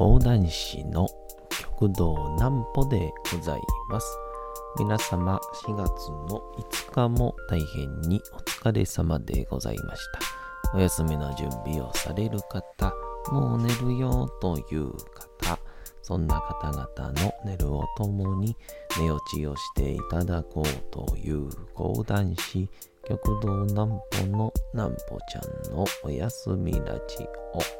講談師の極道南歩でございます。皆様4月の5日も大変にお疲れ様でございました。お休みの準備をされる方、もう寝るよという方、そんな方々の寝るをともに寝落ちをしていただこうという講談師、極道南歩の南歩ちゃんのおやすみラジオ。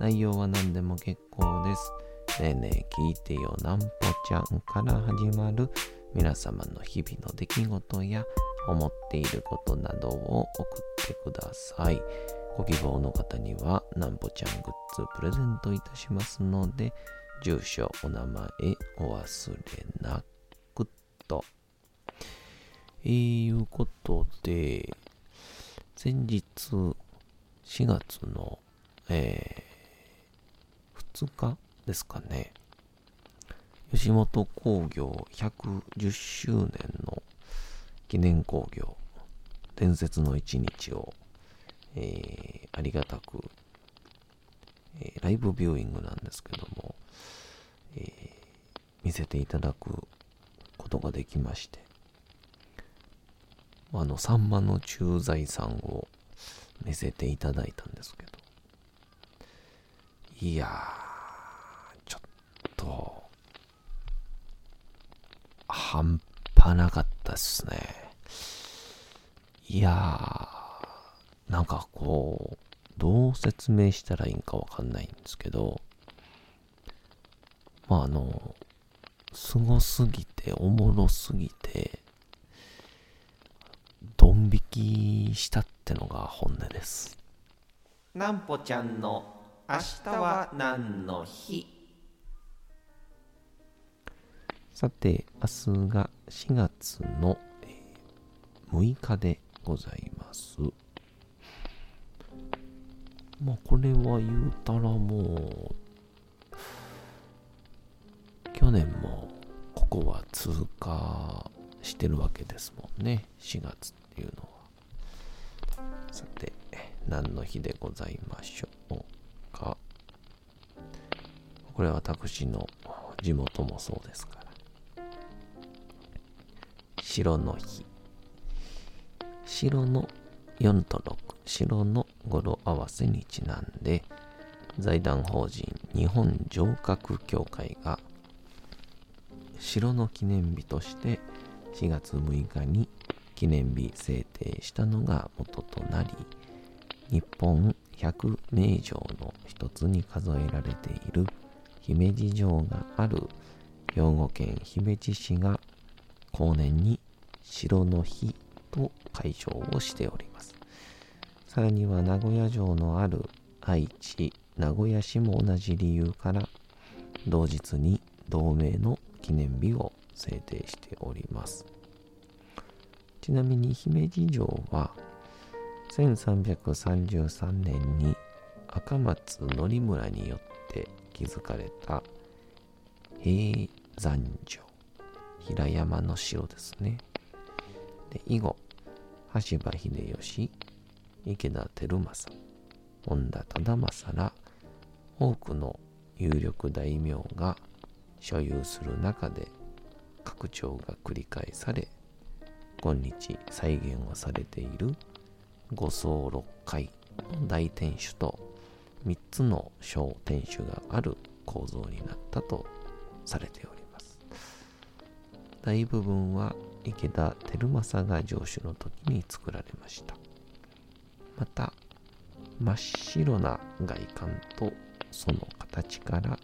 内容は何でも結構です。ねえねえ聞いてよなんぽちゃんから始まる皆様の日々の出来事や思っていることなどを送ってください。ご希望の方にはなんぽちゃんグッズプレゼントいたしますので、住所、お名前お忘れなくと。えー、いうことで、先日4月の、えー、2日ですかね。吉本興業110周年の記念興行、伝説の一日を、えー、ありがたく、えー、ライブビューイングなんですけども、えー、見せていただくことができまして、あの、さんまの駐在さんを見せていただいたんですけど、いやー、ちょっと、半端なかったっすね。いやー、なんかこう、どう説明したらいいんかわかんないんですけど、まああの、すごすぎて、おもろすぎて、ドン引きしたってのが本音です。なんぽちゃんの明日は何の日？さて、明日が4月の6日でございます。まあ、これは言うたらもう、去年もここは通過してるわけですもんね。4月っていうのは。さて、何の日でございましょうか。これは私の地元もそうですから。白の日。白の4と6、白の語呂合わせにちなんで、財団法人日本城郭協会が城の記念日として4月6日に記念日制定したのが元となり、日本百名城の一つに数えられている姫路城がある兵庫県姫路市が後年に城の日と解消をしております。さらには名古屋城のある愛知、名古屋市も同じ理由から同日に同名の記念日を制定しております。ちなみに姫路城は1333年に赤松則村によって築かれた平山城平山の城ですね。で以後羽柴秀吉池田輝政本田忠政ら多くの有力大名が所有する中で拡張が繰り返され今日再現をされている五層六階の大天守と3つの小天守がある構造になったとされております。大部分は池田輝政が城主の時に作られました。また真っ白な外観とその形から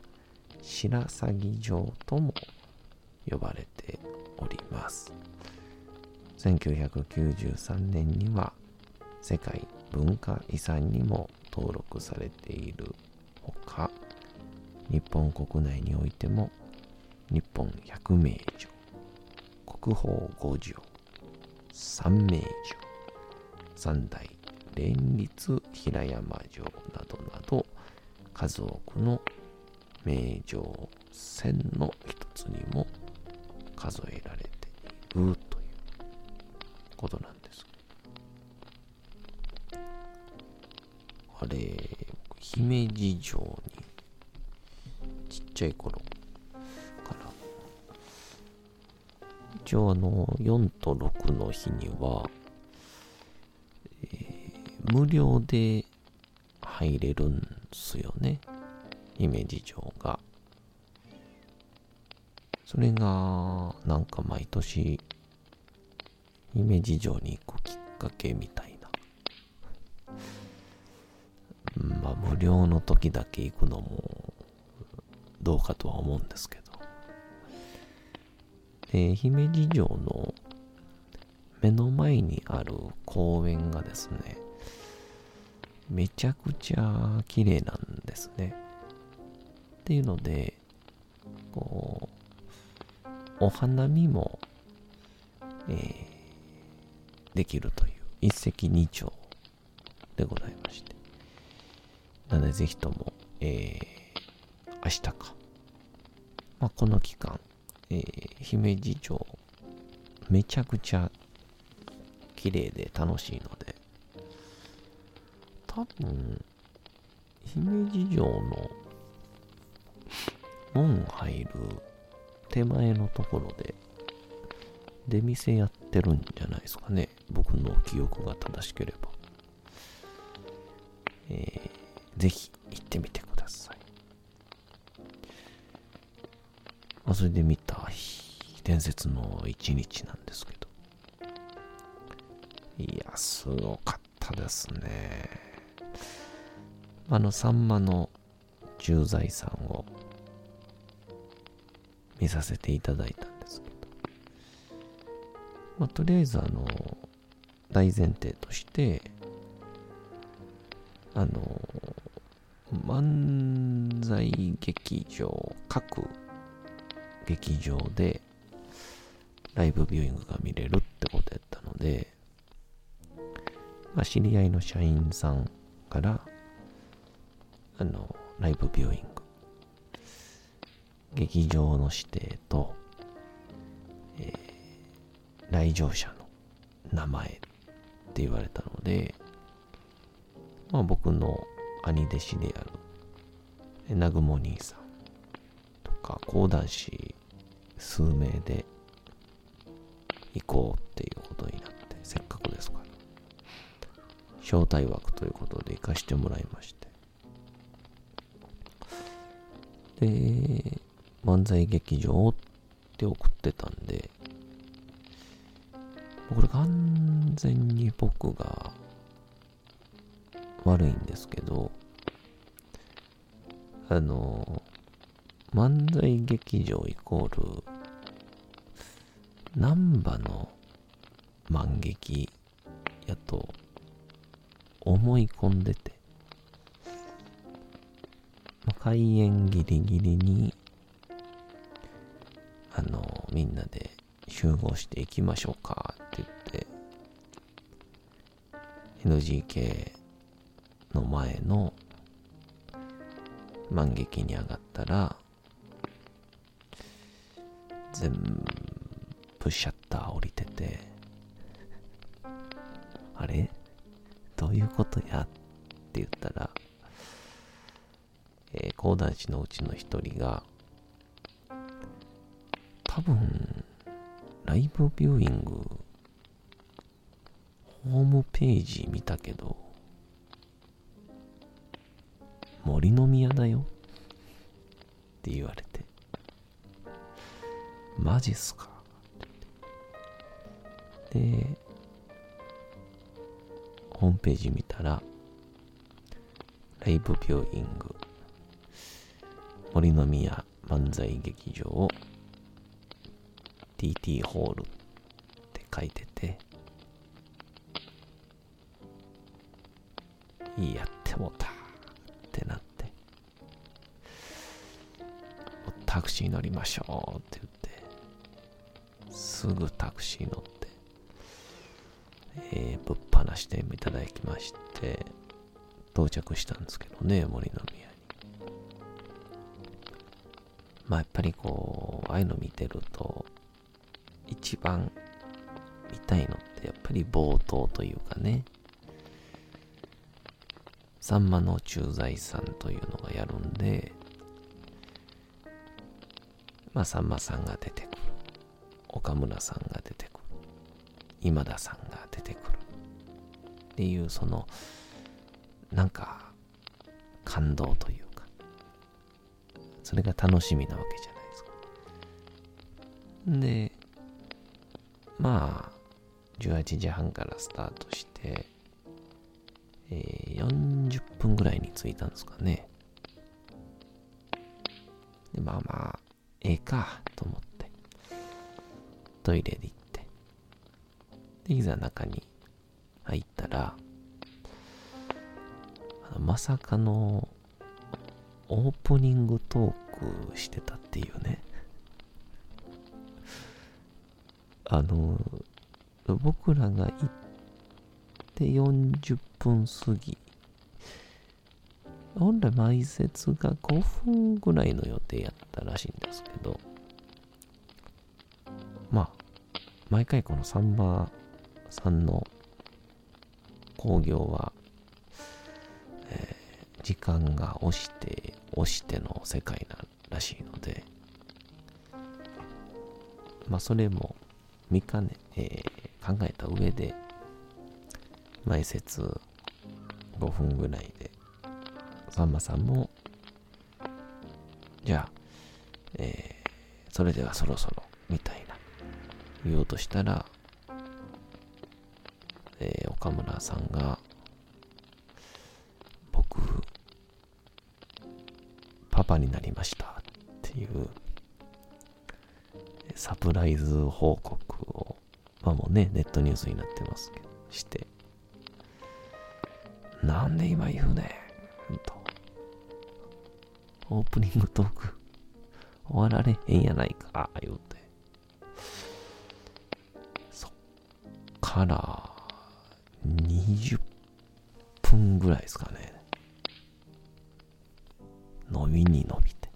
白鷺城とも呼ばれております。1993年には世界文化遺産にも登録されているほか日本国内においても日本百名城、国宝五条、三名城、三代連立平山城などなど数多くの名城線の一つにも数えられているということなんですあれ姫路城にちっちゃい頃一応あの4と6の日には、えー、無料で入れるんすよね。姫路城が。それがなんか毎年姫路城に行くきっかけみたいな。まあ無料の時だけ行くのもどうかとは思うんですけど。で姫路城の目の前にある公園がですねめちゃくちゃ綺麗なんですね。っていうのでこうお花見も、えー、できるという一石二鳥でございまして。なのでぜひとも、えー、明日か。まあ、この期間、えー、姫路城、めちゃくちゃ綺麗で楽しいので、多分、姫路城の門入る手前のところで出店やってるんじゃないですかね。僕の記憶が正しければ。えー、ぜひ行ってみてください。あ、それで見説の一日なんですけど。いや、すごかったですね。あの、サンマの駐在さんを見させていただいたんですけど。まあ、とりあえず、あの、大前提として、あの、漫才劇場各劇場でライブビューイングが見れるってことやったので、まあ、知り合いの社員さんから、あの、ライブビューイング、劇場の指定と、えー、来場者の名前って言われたので、まあ僕の兄弟子である、南雲兄さんとか、講談師数名で行こうっていうことになって、せっかくですから、招待枠ということで行かしてもらいまして。で、漫才劇場って送ってたんで、これ完全に僕が悪いんですけど、あの、漫才劇場イコール、難波の万劇やと思い込んでて、まあ、開演ギリギリに、あの、みんなで集合していきましょうかって言って、NGK の前の万劇に上がったら、全部部シャッター降りてて、あれ？どういうことや？って言ったら、えー、講談師のうちの一人が、多分、ライブビューイング、ホームページ見たけど、森の宮だよって言われて、マジっすか？で、ホームページ見たら、ライブビューイング、森の宮漫才劇場 TT ホールって書いてて、いいやってもたってなって、タクシー乗りましょうって言って、すぐタクシー乗って、えー、ぶっ放していただきまして、到着したんですけどね、森の宮に。まあやっぱりこう、ああいうの見てると、一番見たいのってやっぱり冒頭というかね、さんまの駐在さんというのがやるんで、まあさんまさんが出てくる。岡村さんが出てくる。今田さんが。っていうその、なんか、感動というか、それが楽しみなわけじゃないですか。で、まあ、18時半からスタートして、えー、40分ぐらいに着いたんですかね。でまあまあ、ええかと思って、トイレで行って、で、いざ中に入ったら、まさかのオープニングトークしてたっていうね。あの、僕らが行って40分過ぎ。本来埋設が5分ぐらいの予定やったらしいんですけど、まあ、毎回このサンバさんの興行は時間が押して押しての世界ならしいのでまあそれも見かね、えー、考えた上で前説5分ぐらいでさんまさんもじゃあ、えー、それではそろそろみたいな言おうとしたら、えー、岡村さんがパパになりましたっていうサプライズ報告を、まあもうね、ネットニュースになってますけど、して、なんで今言うねんと。オープニングトーク終わられへんやないか、言うて。そっから20分ぐらいですかね。伸びに伸びて。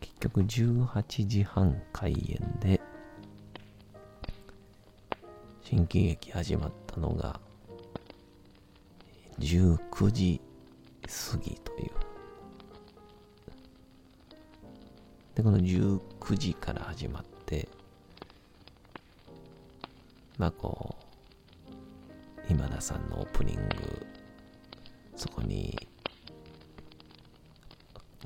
結局18時半開演で、新喜劇始まったのが、19時過ぎという。で、この19時から始まって、まあこう、今田さんのオープニング、そこに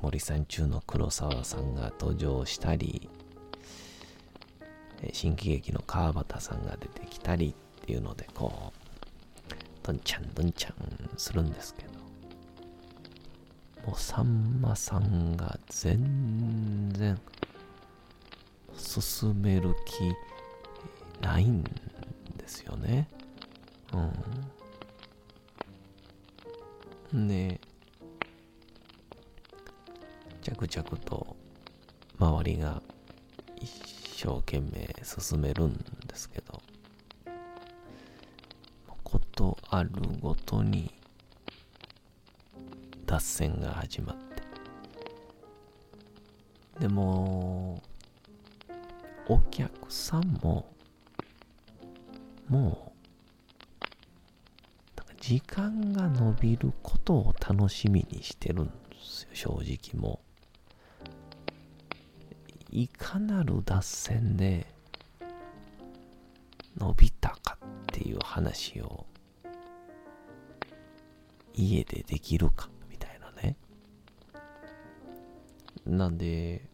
森三中の黒沢さんが登場したり、新喜劇の川端さんが出てきたりっていうので、こう、どんちゃんどんちゃんするんですけど、もうさんまさんが全然進める気ないんですよね。うん。で、着々と周りが一生懸命進めるんですけど、ことあるごとに脱線が始まって、でも、お客さんも、もう、時間が伸びることを楽しみにしてるんですよ、正直もう。いかなる脱線で伸びたかっていう話を家でできるかみたいなね。なんで、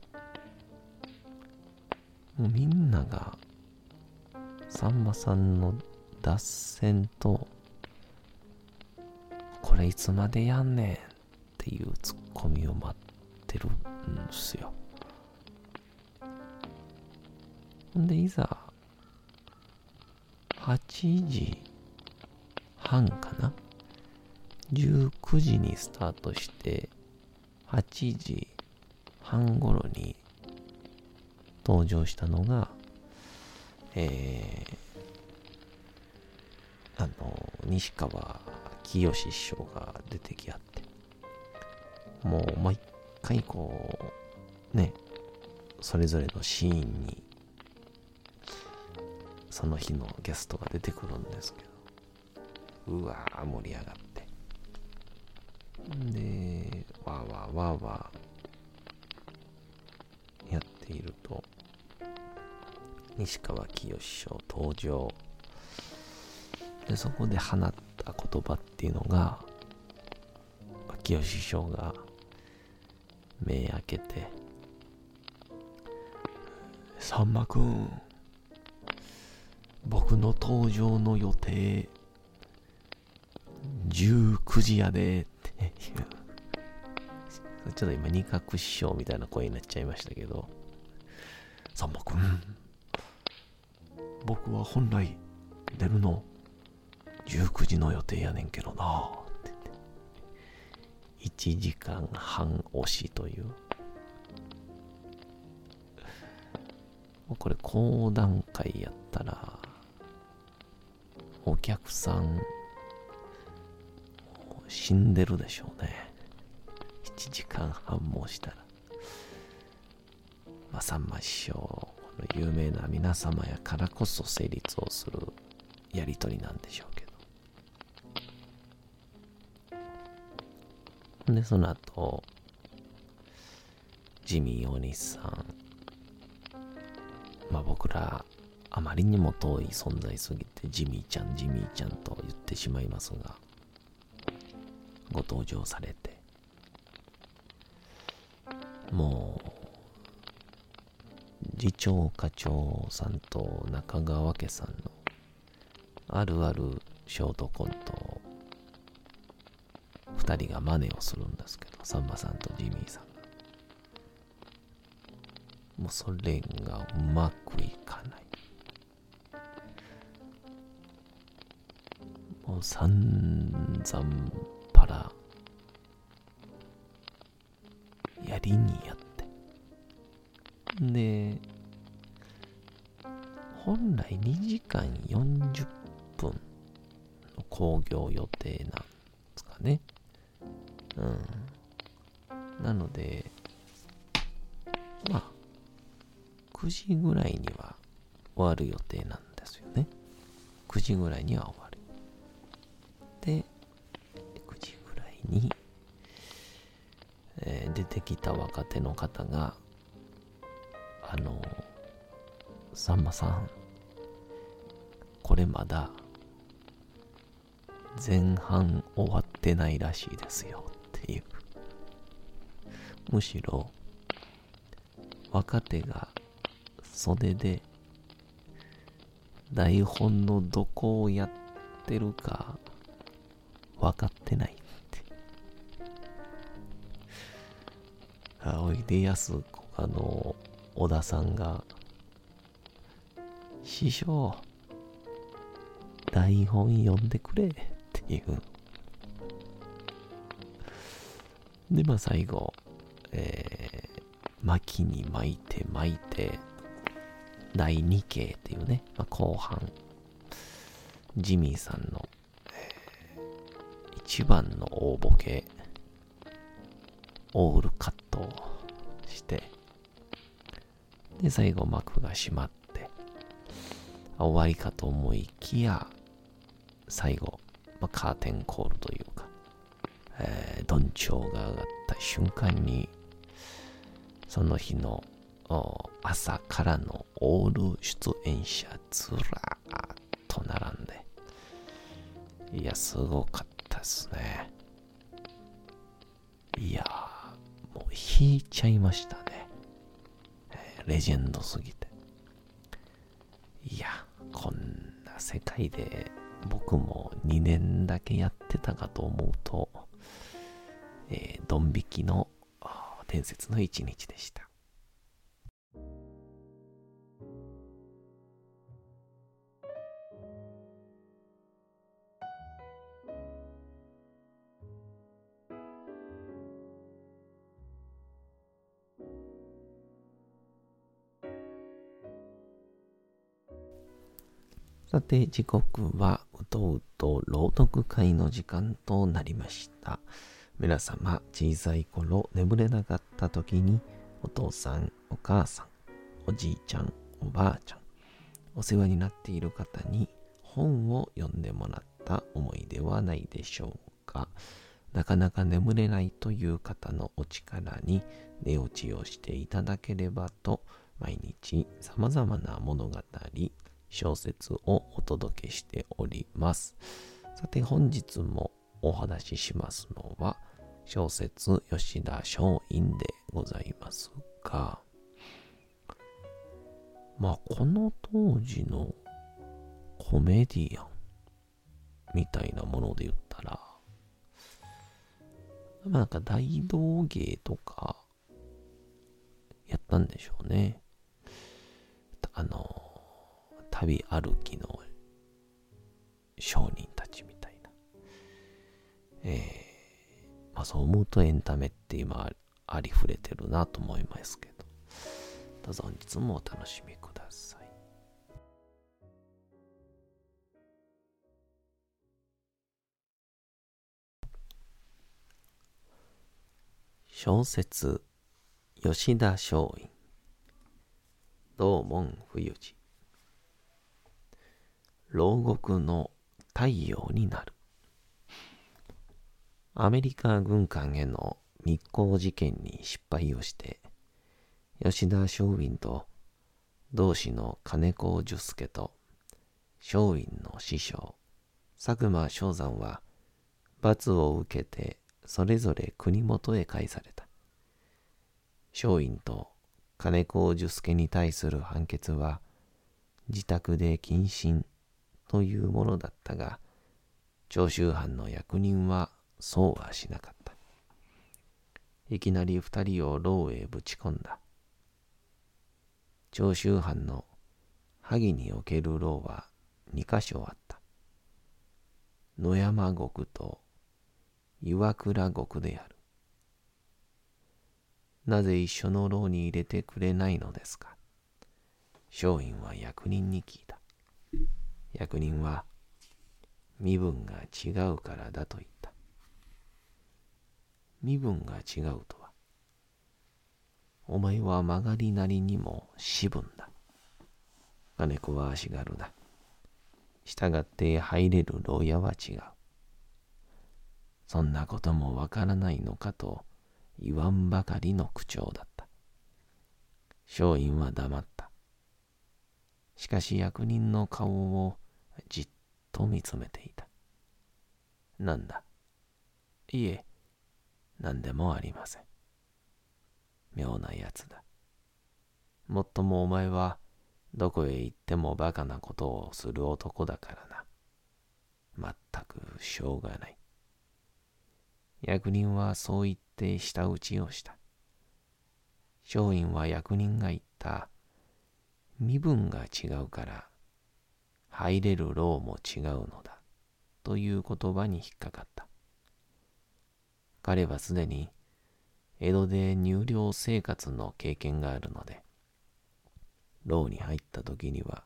もうみんながさんまさんの脱線とこれいつまでやんねんっていうツッコミを待ってるんですよ。ほんで、いざ、8時半かな ?19 時にスタートして、8時半頃に登場したのが、えー、あの、西川きよし師匠が出てきあって、もう毎回こう、ね、それぞれのシーンに、その日のゲストが出てくるんですけど、うわー盛り上がって。で、わーわーわーわーやっていると、西川きよし師匠登場。で、そこで放った言葉っていうのが、清師匠が目開けて、さんまくん、僕の登場の予定、19時やで、っていう。ちょっと今、二角師匠みたいな声になっちゃいましたけど、さんまくん、僕は本来出るの19時の予定やねんけどなって言って、1時間半押しという、これ講談会やったら、お客さん、死んでるでしょうね。1時間半もしたら。まあ、さんま師匠、この有名な皆様やからこそ成立をするやりとりなんでしょうで、その後、ジミー大西さん、まあ僕ら、あまりにも遠い存在すぎて、ジミーちゃん、ジミーちゃんと言ってしまいますが、ご登場されて、もう、次長課長さんと中川家さんのあるあるショートコント2人が真似をするんですけど、さんまさんとジミーさんが。もうそれがうまくいかない。もう散々終わる予定なんですよね。9時ぐらいには終わる。で、9時ぐらいに、えー、出てきた若手の方が、あの、さんまさん、これまだ前半終わってないらしいですよっていう。むしろ若手が袖で台本のどこをやってるか分かってないって。あおいでやすこがの小田さんが師匠台本読んでくれっていう。で、まあ最後、えー、巻きに巻いて巻いて、第2形っていうね、まあ、後半、ジミーさんの、一番の大ボケ、オールカットをして、で、最後幕が閉まって、終わりかと思いきや、最後、まあ、カーテンコールというか、えー、どんちょうが上がった瞬間に、その日の朝からのオール出演者ずらーっと並んで、いや、すごかったですね。いやもう引いちゃいましたね。レジェンドすぎて。いや、こんな世界で僕も2年だけやってたかと思うと、えー、ドン引きの伝説の一日でした。さて、時刻はうとうと朗読会の時間となりました。皆様、小さい頃眠れなかった時に、お父さん、お母さん、おじいちゃん、おばあちゃん、お世話になっている方に本を読んでもらった思いではないでしょうか。なかなか眠れないという方のお力に寝落ちをしていただければと、毎日様々な物語、小説をお届けしております。さて本日もお話ししますのは、小説吉田松陰でございますが、まあこの当時のコメディアンみたいなもので言ったら、まあなんか大道芸とかやったんでしょうね。あの、旅歩きの商人たちみたいな。えーまあそう思うとエンタメって今ありふれてるなと思いますけど、どうぞ本日もお楽しみください。小説吉田松陰道門冬治牢獄の太陽になるアメリカ軍艦への密航事件に失敗をして、吉田松陰と同志の金子寿助と松陰の師匠、佐久間昌山は罰を受けてそれぞれ国元へ返された。松陰と金子寿助に対する判決は自宅で謹慎というものだったが、長州藩の役人はそうはしなかった。いきなり二人を牢へぶち込んだ。長州藩の萩における牢は二箇所あった。野山国と岩倉国である。なぜ一緒の牢に入れてくれないのですか？松陰は役人に聞いた。役人は身分が違うからだと言った。身分が違うとは。お前は曲がりなりにも私分だ。金子は足軽だ。従って入れる牢屋は違う。そんなこともわからないのかと言わんばかりの口調だった。松陰は黙った。しかし役人の顔をじっと見つめていた。なんだ？いえ、何でもありません。妙なやつだ。もっともお前はどこへ行ってもバカなことをする男だからな。まったくしょうがない。役人はそう言って舌打ちをした。松陰は役人が言った身分が違うから入れる牢も違うのだという言葉に引っかかった。彼はすでに江戸で入寮生活の経験があるので、牢に入った時には、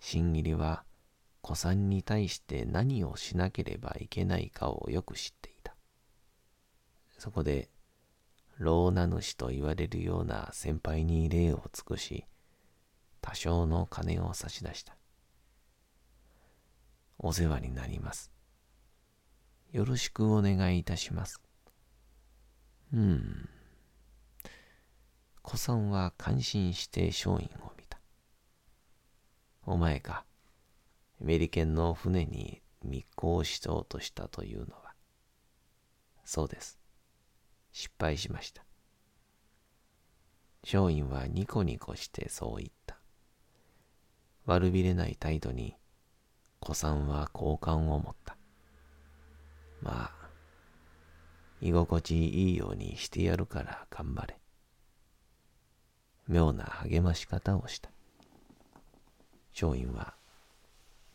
新入りは子さんに対して何をしなければいけないかをよく知っていた。そこで、老名主と言われるような先輩に礼を尽くし、多少の金を差し出した。お世話になります。よろしくお願いいたします。うーん。子さんは感心して松陰を見た。お前か、メリケンの船に密航しようとしたというのは。そうです。失敗しました。松陰はニコニコしてそう言った。悪びれない態度に、子さんは好感を持った。まあ、居心地いいようにしてやるから頑張れ。妙な励まし方をした。松陰は、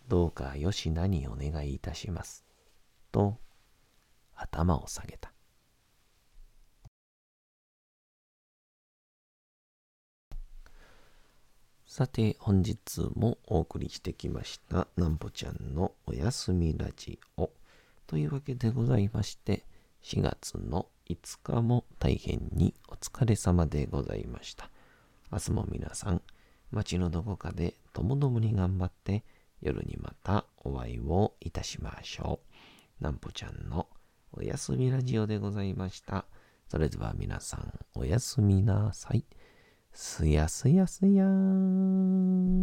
どうかよしなにお願いいたします。と、頭を下げた。さて、本日もお送りしてきました、なんぽちゃんのおやすみラジオ。というわけでございまして、4月の5日も大変にお疲れ様でございました。明日も皆さん、街のどこかでともどもに頑張って、夜にまたお会いをいたしましょう。なんぽちゃんのおやすみラジオでございました。それでは皆さん、おやすみなさい。すやすやすやーん。